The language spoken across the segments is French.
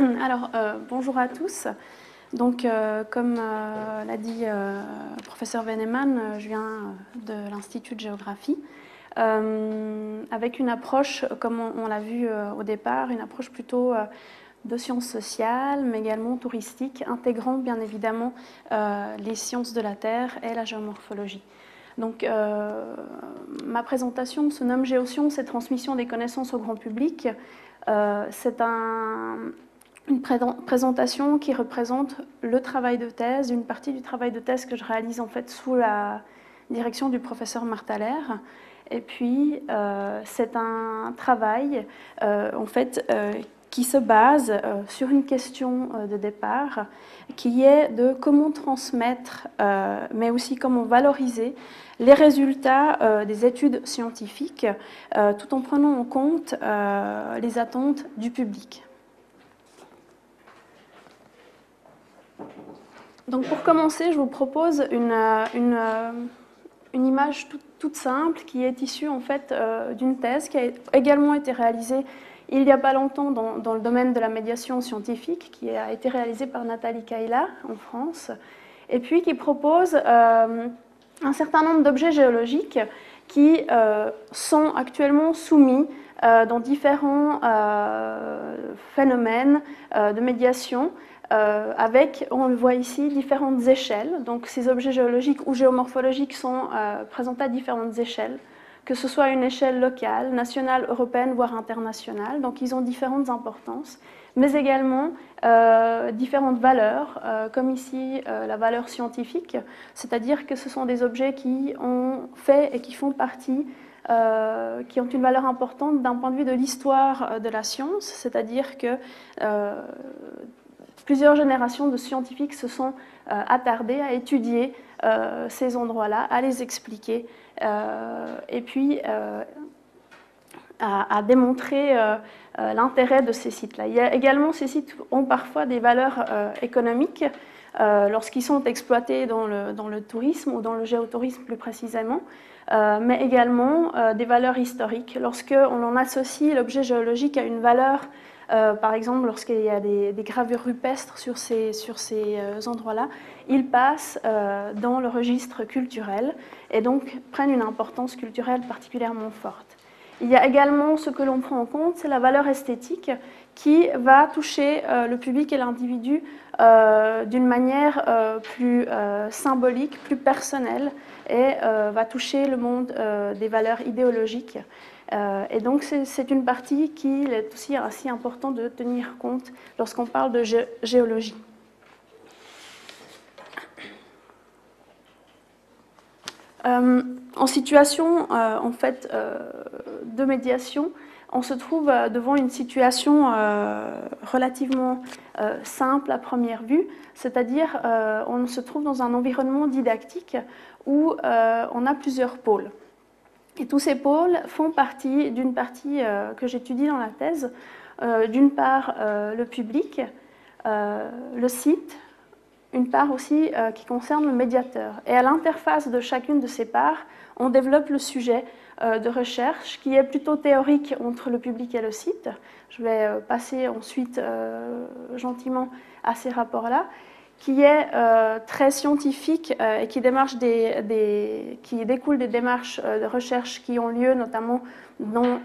Alors, bonjour à tous. Donc, comme l'a dit le professeur Veneman, je viens de l'Institut de géographie. avec une approche, comme on, l'a vu au départ, une approche plutôt de sciences sociales, mais également touristiques, intégrant bien évidemment les sciences de la Terre et la géomorphologie. Donc, euh, ma présentation se nomme Géosciences et transmission des connaissances au grand public. Euh, c'est une présentation qui représente le travail de thèse, une partie du travail de thèse que je réalise en fait sous la direction du professeur Marthaler. Et puis, euh, c'est un travail en fait qui se base sur une question de départ qui est de comment transmettre, mais aussi comment valoriser les résultats euh, des études scientifiques euh, tout en prenant en compte euh, les attentes du public. Donc pour commencer, je vous propose une, une, une image toute, simple qui est issue en fait d'une thèse qui a également été réalisée il n'y a pas longtemps dans, dans, le domaine de la médiation scientifique qui a été réalisée par Nathalie Kaila en France et puis qui propose un certain nombre d'objets géologiques qui euh, sont actuellement soumis euh, dans différents euh, phénomènes de médiation avec, on le voit ici, différentes échelles. Donc ces objets géologiques ou géomorphologiques sont présentés à différentes échelles que ce soit à une échelle locale, nationale, européenne, voire internationale. Donc ils ont différentes importances mais également euh, différentes valeurs, euh, comme ici euh, la valeur scientifique, c'est-à-dire que ce sont des objets qui ont fait et qui font partie, qui ont une valeur importante d'un point de vue de l'histoire de la science, c'est-à-dire que plusieurs générations de scientifiques se sont attardés à étudier ces endroits-là, à les expliquer, et puis à, démontrer euh, euh, l'intérêt de ces sites-là. Il y a également, ces sites ont parfois des valeurs euh, économiques lorsqu'ils sont exploités dans le, dans le, tourisme ou dans le géotourisme plus précisément, mais également des valeurs historiques. Lorsqu'on en associe l'objet géologique à une valeur par exemple, lorsqu'il y a des, gravures rupestres sur ces, sur ces endroits-là, ils passent dans le registre culturel et donc prennent une importance culturelle particulièrement forte. Il y a également ce que l'on prend en compte, c'est la valeur esthétique qui va toucher euh, le public et l'individu euh, d'une manière euh, plus symbolique, plus personnelle et va toucher le monde des valeurs idéologiques. Et donc c'est une partie qui est aussi assez important de tenir compte lorsqu'on parle de géologie. Euh, en situation euh, en fait, euh, de médiation, on se trouve devant une situation relativement simple à première vue, c'est-à-dire on se trouve dans un environnement didactique où on a plusieurs pôles. Et tous ces pôles font partie d'une partie que j'étudie dans la thèse, d'une part le public, le site, une part aussi euh, qui concerne le médiateur. Et à l'interface de chacune de ces parts, on développe le sujet euh, de recherche qui est plutôt théorique entre le public et le site. Je vais euh, passer ensuite gentiment à ces rapports-là, qui est très scientifique et qui, des, qui, découle des démarches de recherche qui ont lieu notamment dans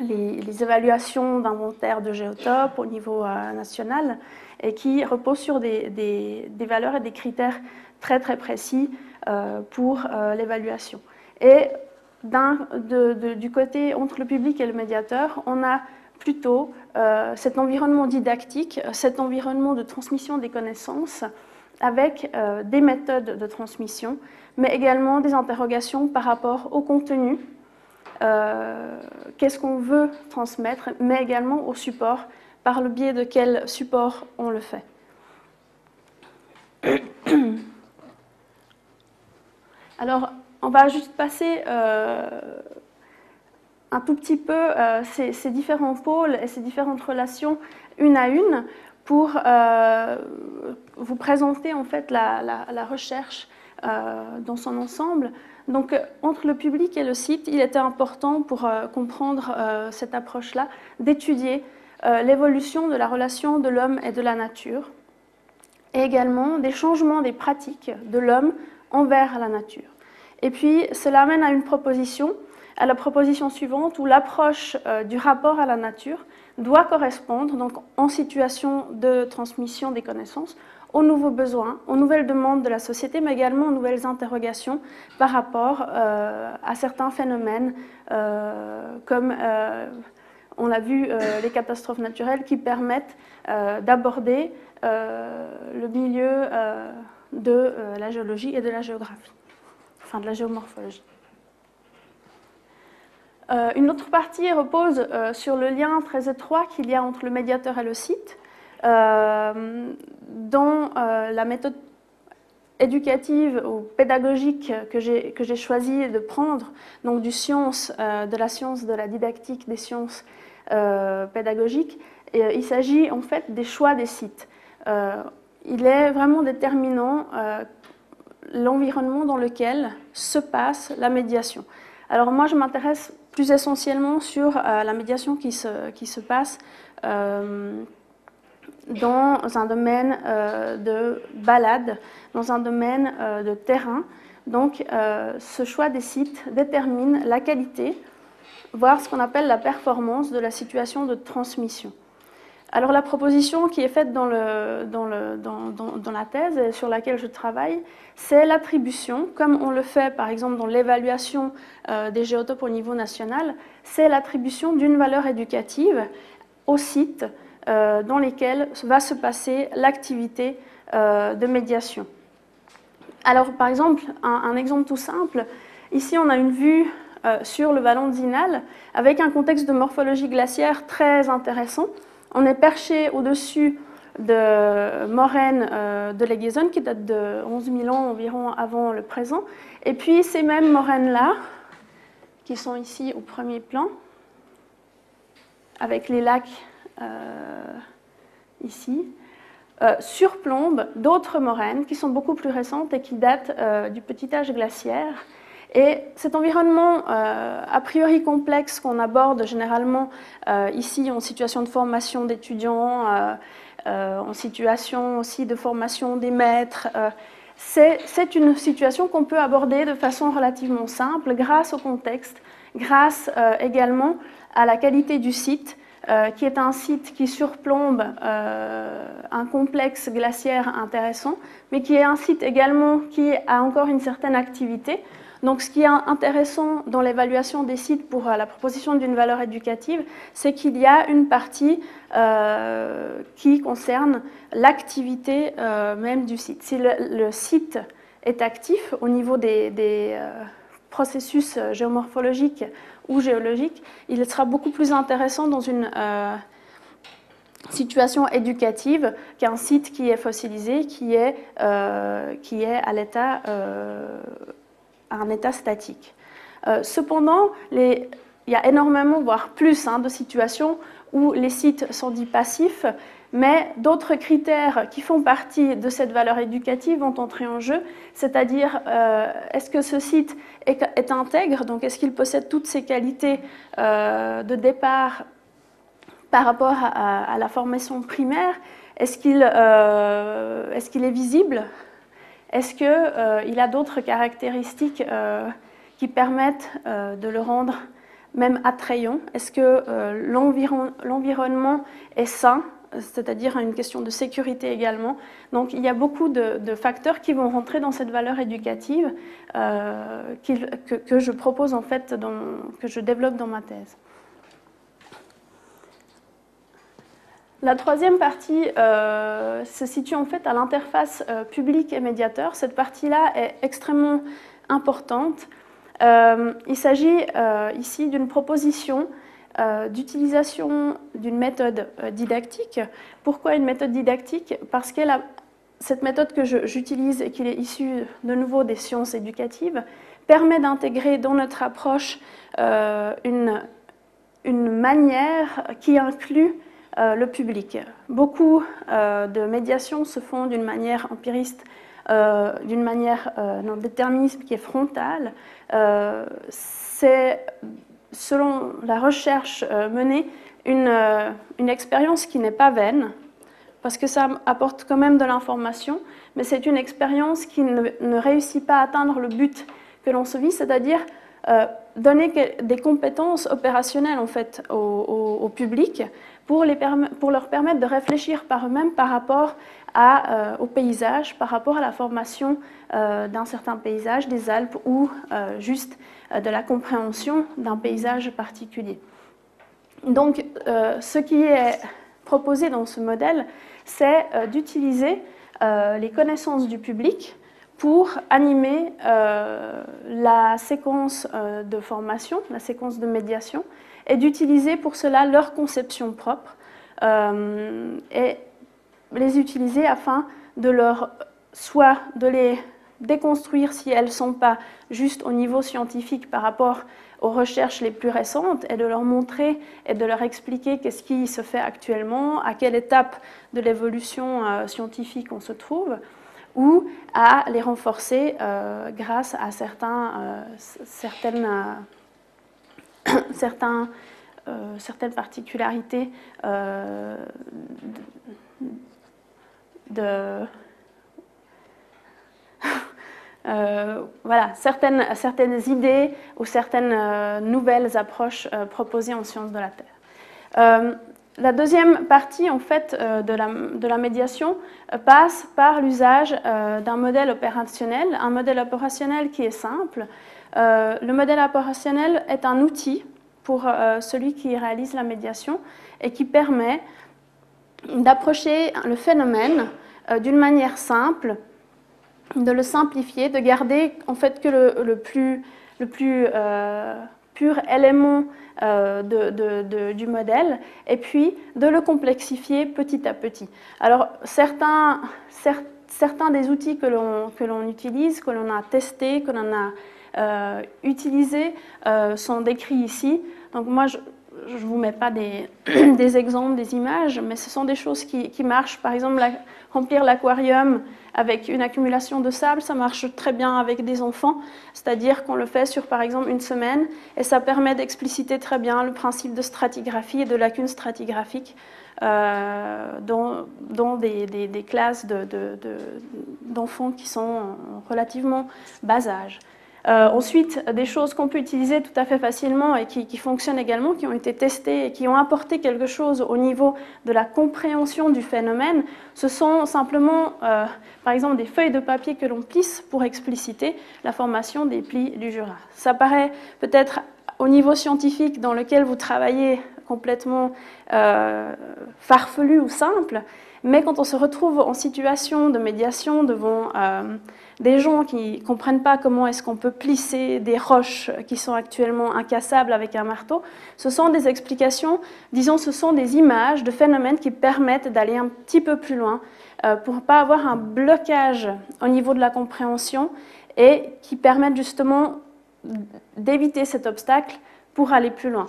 les, évaluations d'inventaire de géotopes au niveau national et qui repose sur des, des, valeurs et des critères très très précis euh, pour euh, l'évaluation. Et du côté entre le public et le médiateur, on a plutôt euh, cet environnement didactique, cet environnement de transmission des connaissances avec des méthodes de transmission, mais également des interrogations par rapport au contenu, qu'est-ce qu'on veut transmettre, mais également au support par le biais de quel support on le fait. Alors, on va juste passer euh, un tout petit peu euh, ces, différents pôles et ces différentes relations une à une pour euh, vous présenter en fait la, recherche dans son ensemble. Donc, entre le public et le site, il était important pour comprendre cette approche-là d'étudier l'évolution de la relation de l'homme et de la nature, et également des changements des pratiques de l'homme envers la nature. Et puis, cela amène à une proposition, à la proposition suivante, où l'approche du rapport à la nature doit correspondre, donc en situation de transmission des connaissances, aux nouveaux besoins, aux nouvelles demandes de la société, mais également aux nouvelles interrogations par rapport euh, à certains phénomènes, euh, comme euh, on l'a vu, les catastrophes naturelles, qui permettent d'aborder le milieu de la géologie et de la géographie, enfin de la géomorphologie. Une autre partie repose sur le lien très étroit qu'il y a entre le médiateur et le site. Euh, dans euh, la méthode éducative ou pédagogique que j'ai choisi de prendre, donc du science, euh, de la science de la didactique des sciences pédagogiques, il s'agit en fait des choix des sites. il est vraiment déterminant l'environnement dans lequel se passe la médiation. Alors moi, je m'intéresse plus essentiellement sur la médiation qui se, qui se passe dans un domaine euh, de balade, dans un domaine euh, de terrain. Donc euh, ce choix des sites détermine la qualité, voire ce qu'on appelle la performance de la situation de transmission. Alors la proposition qui est faite dans, la thèse et sur laquelle je travaille, c'est l'attribution, comme on le fait par exemple dans l'évaluation des géotopes au niveau national, c'est l'attribution d'une valeur éducative au site euh, dans lesquels va se passer l'activité euh, de médiation. Alors, par exemple, un, exemple tout simple, ici on a une vue euh, sur le vallon d'Inal avec un contexte de morphologie glaciaire très intéressant. On est perché au-dessus de moraines de l'Aiguezonne qui datent de 11 000 ans environ avant le présent. Et puis ces mêmes moraines-là, qui sont ici au premier plan, avec les lacs euh, ici, euh, surplombe d'autres moraines qui sont beaucoup plus récentes et qui datent euh, du petit âge glaciaire. Et cet environnement a priori complexe qu'on aborde généralement ici en situation de formation d'étudiants, en situation aussi de formation des maîtres, c'est une situation qu'on peut aborder de façon relativement simple grâce au contexte, grâce également à la qualité du site euh, qui est un site qui surplombe euh, un complexe glaciaire intéressant, mais qui est un site également qui a encore une certaine activité. Donc ce qui est intéressant dans l'évaluation des sites pour euh, la proposition d'une valeur éducative, c'est qu'il y a une partie qui concerne l'activité même du site. Si le, site est actif au niveau des processus géomorphologiques ou géologique, il sera beaucoup plus intéressant dans une euh, situation éducative qu'un site qui est fossilisé, qui est, euh, qui est à l'état, euh, un état statique. cependant, les, il y a énormément, voire plus, hein, de situations où les sites sont dits passifs, mais d'autres critères qui font partie de cette valeur éducative vont entrer en jeu, c'est-à-dire euh, est-ce que ce site est, intègre, donc est-ce qu'il possède toutes ses qualités euh, de départ par rapport à, la formation primaire, est-ce qu'il euh, est, qu'il est, visible, est-ce qu'il a d'autres caractéristiques qui permettent de le rendre même attrayant, est-ce que l'environnement est sain, c'est-à-dire une question de sécurité également. Donc il y a beaucoup de, facteurs qui vont rentrer dans cette valeur éducative euh, que, je propose en fait, que je développe dans ma thèse. La troisième partie euh, se situe en fait à l'interface euh, public et médiateur. Cette partie-là est extrêmement importante. il s'agit ici d'une proposition euh, d'utilisation d'une méthode euh, didactique. Pourquoi une méthode didactique? Parce que cette méthode que j'utilise et qui est issue de nouveau des sciences éducatives permet d'intégrer dans notre approche euh, une, manière qui inclut le public. Beaucoup de médiations se font d'une manière empiriste, d'une manière non déterminisme qui est frontale. C'est selon la recherche euh, menée, une, une expérience qui n'est pas vaine, parce que ça apporte quand même de l'information, mais c'est une expérience qui ne, réussit pas à atteindre le but que l'on se vit, c'est-à-dire donner des compétences opérationnelles en fait au, public pour, les pour, leur permettre de réfléchir par eux-mêmes par rapport à, au paysage, par rapport à la formation d'un certain paysage des Alpes ou juste de la compréhension d'un paysage particulier. Donc, ce qui est proposé dans ce modèle, c'est d'utiliser les connaissances du public pour animer euh, la séquence euh, de formation, la séquence de médiation, et d'utiliser pour cela leur conception propre euh, et les utiliser afin de leur, soit de les déconstruire si elles ne sont pas juste au niveau scientifique par rapport aux recherches les plus récentes et de leur montrer et de leur expliquer qu'est-ce qui se fait actuellement, à quelle étape de l'évolution scientifique on se trouve, ou à les renforcer euh, grâce à euh, certaines, euh, certaines particularités de, voilà, certaines, certaines idées ou certaines nouvelles approches proposées en sciences de la Terre. La deuxième partie en fait, euh, de, la, médiation euh, passe par l'usage euh, d'un modèle opérationnel, un modèle opérationnel qui est simple. le modèle opérationnel est un outil pour celui qui réalise la médiation et qui permet d'approcher le phénomène d'une manière simple, de le simplifier, de garder en fait que le, plus, le plus pur élément euh, du modèle, et puis de le complexifier petit à petit. Alors, certains, certains des outils que l'on utilise, que l'on a testés, que l'on a euh, utilisés, euh, sont décrits ici. Donc, moi, je ne vous mets pas des, exemples, des images, mais ce sont des choses qui, qui marchent. Par exemple, remplir l'aquarium avec une accumulation de sable, ça marche très bien avec des enfants, c'est-à-dire qu'on le fait sur par exemple une semaine et ça permet d'expliciter très bien le principe de stratigraphie et de lacunes stratigraphiques euh, dans, des, classes d'enfants qui sont relativement bas âge. Euh, ensuite, des choses qu'on peut utiliser tout à fait facilement et qui, fonctionnent également, qui ont été testées et qui ont apporté quelque chose au niveau de la compréhension du phénomène, ce sont simplement, euh, par exemple, des feuilles de papier que l'on plisse pour expliciter la formation des plis du Jura. Ça paraît peut-être au niveau scientifique dans lequel vous travaillez complètement euh, farfelu ou simple, mais quand on se retrouve en situation de médiation devant des gens qui ne comprennent pas comment est-ce qu'on peut plisser des roches qui sont actuellement incassables avec un marteau, ce sont des explications, disons, ce sont des images de phénomènes qui permettent d'aller un petit peu plus loin euh, pour ne pas avoir un blocage au niveau de la compréhension et qui permettent justement d'éviter cet obstacle pour aller plus loin.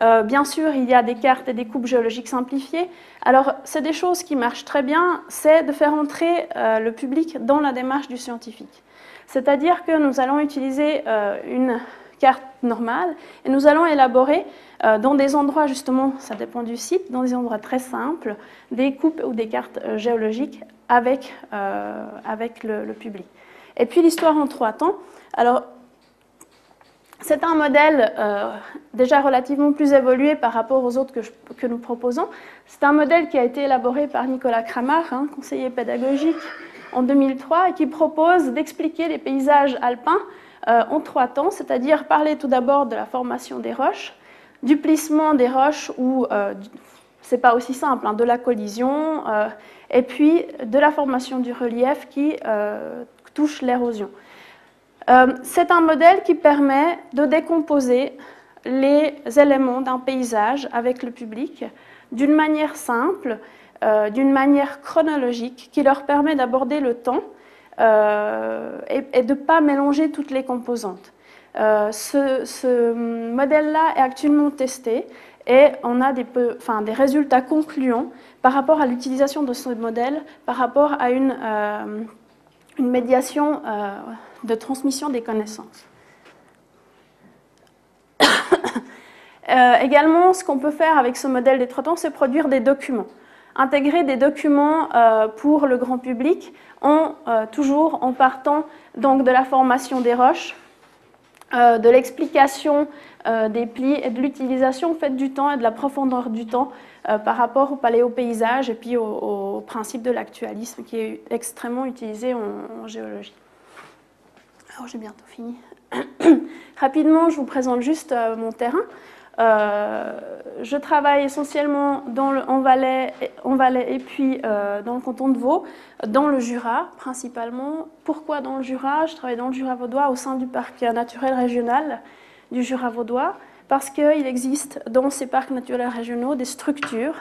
Euh, bien sûr, il y a des cartes et des coupes géologiques simplifiées. Alors, c'est des choses qui marchent très bien, c'est de faire entrer euh, le public dans la démarche du scientifique. C'est-à-dire que nous allons utiliser euh, une carte normale et nous allons élaborer dans des endroits, justement, ça dépend du site, dans des endroits très simples, des coupes ou des cartes géologiques avec, avec le, le, public. Et puis l'histoire en trois temps. Alors, c'est un modèle euh, déjà relativement plus évolué par rapport aux autres que, nous proposons. C'est un modèle qui a été élaboré par Nicolas Kramar, hein, conseiller pédagogique, en 2003, et qui propose d'expliquer les paysages alpins euh, en trois temps, c'est-à-dire parler tout d'abord de la formation des roches, du plissement des roches, ou euh, c'est pas aussi simple, hein, de la collision, et puis de la formation du relief qui touche l'érosion. Euh, c'est un modèle qui permet de décomposer les éléments d'un paysage avec le public d'une manière simple, euh, d'une manière chronologique, qui leur permet d'aborder le temps euh, et, de ne pas mélanger toutes les composantes. ce, modèle-là est actuellement testé et on a des, résultats concluants par rapport à l'utilisation de ce modèle, par rapport à une médiation de transmission des connaissances. également, ce qu'on peut faire avec ce modèle des c'est produire des documents intégrer des documents pour le grand public, en, toujours en partant donc, de la formation des roches, de l'explication des plis et de l'utilisation du temps et de la profondeur du temps euh, par rapport au paléopaysage et puis au, principe de l'actualisme qui est extrêmement utilisé en, géologie. Alors j'ai bientôt fini. Rapidement, je vous présente juste euh, mon terrain. Euh, je travaille essentiellement en, Valais, et puis dans le canton de Vaud, dans le Jura principalement. Pourquoi dans le Jura? Je travaille dans le Jura vaudois au sein du parc naturel régional du Jura vaudois parce qu'il existe dans ces parcs naturels régionaux des structures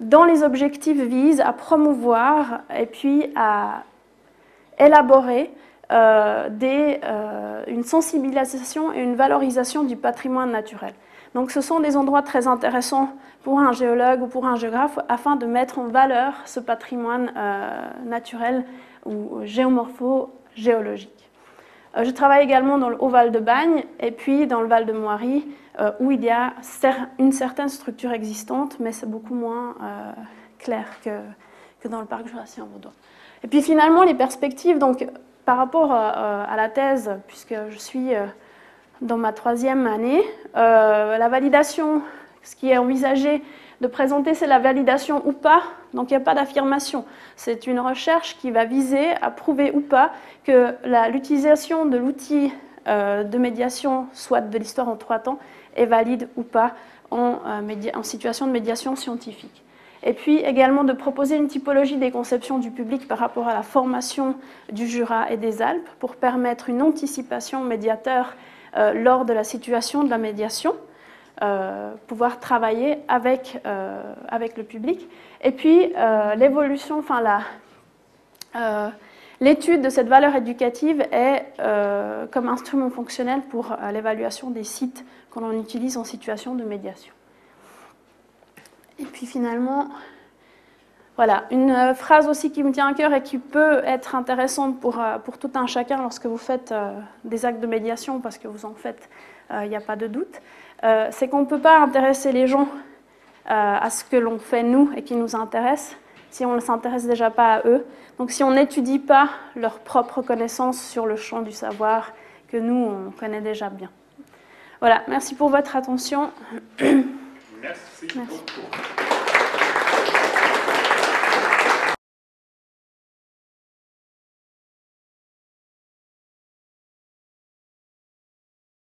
dont les objectifs visent à promouvoir et puis à élaborer euh, euh, une sensibilisation et une valorisation du patrimoine naturel. Donc ce sont des endroits très intéressants pour un géologue ou pour un géographe afin de mettre en valeur ce patrimoine euh, naturel ou géomorpho-géologique. je travaille également dans le Haut-Val de Bagne et puis dans le Val de Moiry où il y a une certaine structure existante, mais c'est beaucoup moins clair que, que, dans le parc jurassien vaudois. Et puis finalement, les perspectives, donc par rapport euh, à, la thèse, puisque je suis dans ma troisième année, la validation, ce qui est envisagé de présenter, c'est la validation ou pas. Donc il n'y a pas d'affirmation. C'est une recherche qui va viser à prouver ou pas que l'utilisation de l'outil de médiation, soit de l'histoire en trois temps, est valide ou pas euh, en situation de médiation scientifique. Et puis également de proposer une typologie des conceptions du public par rapport à la formation du Jura et des Alpes pour permettre une anticipation médiateur euh, lors de la situation de la médiation, euh, pouvoir travailler avec, avec le public. Et puis l'évolution, enfin la, l'étude de cette valeur éducative est comme instrument fonctionnel pour l'évaluation des sites qu'on en utilise en situation de médiation. Et puis finalement, voilà, une euh, phrase aussi qui me tient à cœur et qui peut être intéressante pour, euh, pour tout un chacun lorsque vous faites euh, des actes de médiation, parce que vous en faites, il n'y a pas de doute, c'est qu'on ne peut pas intéresser les gens à ce que l'on fait nous et qui nous intéresse si on ne s'intéresse déjà pas à eux. Donc si on n'étudie pas leur propre connaissance sur le champ du savoir que nous, on connaît déjà bien. Voilà, merci pour votre attention. Merci, beaucoup.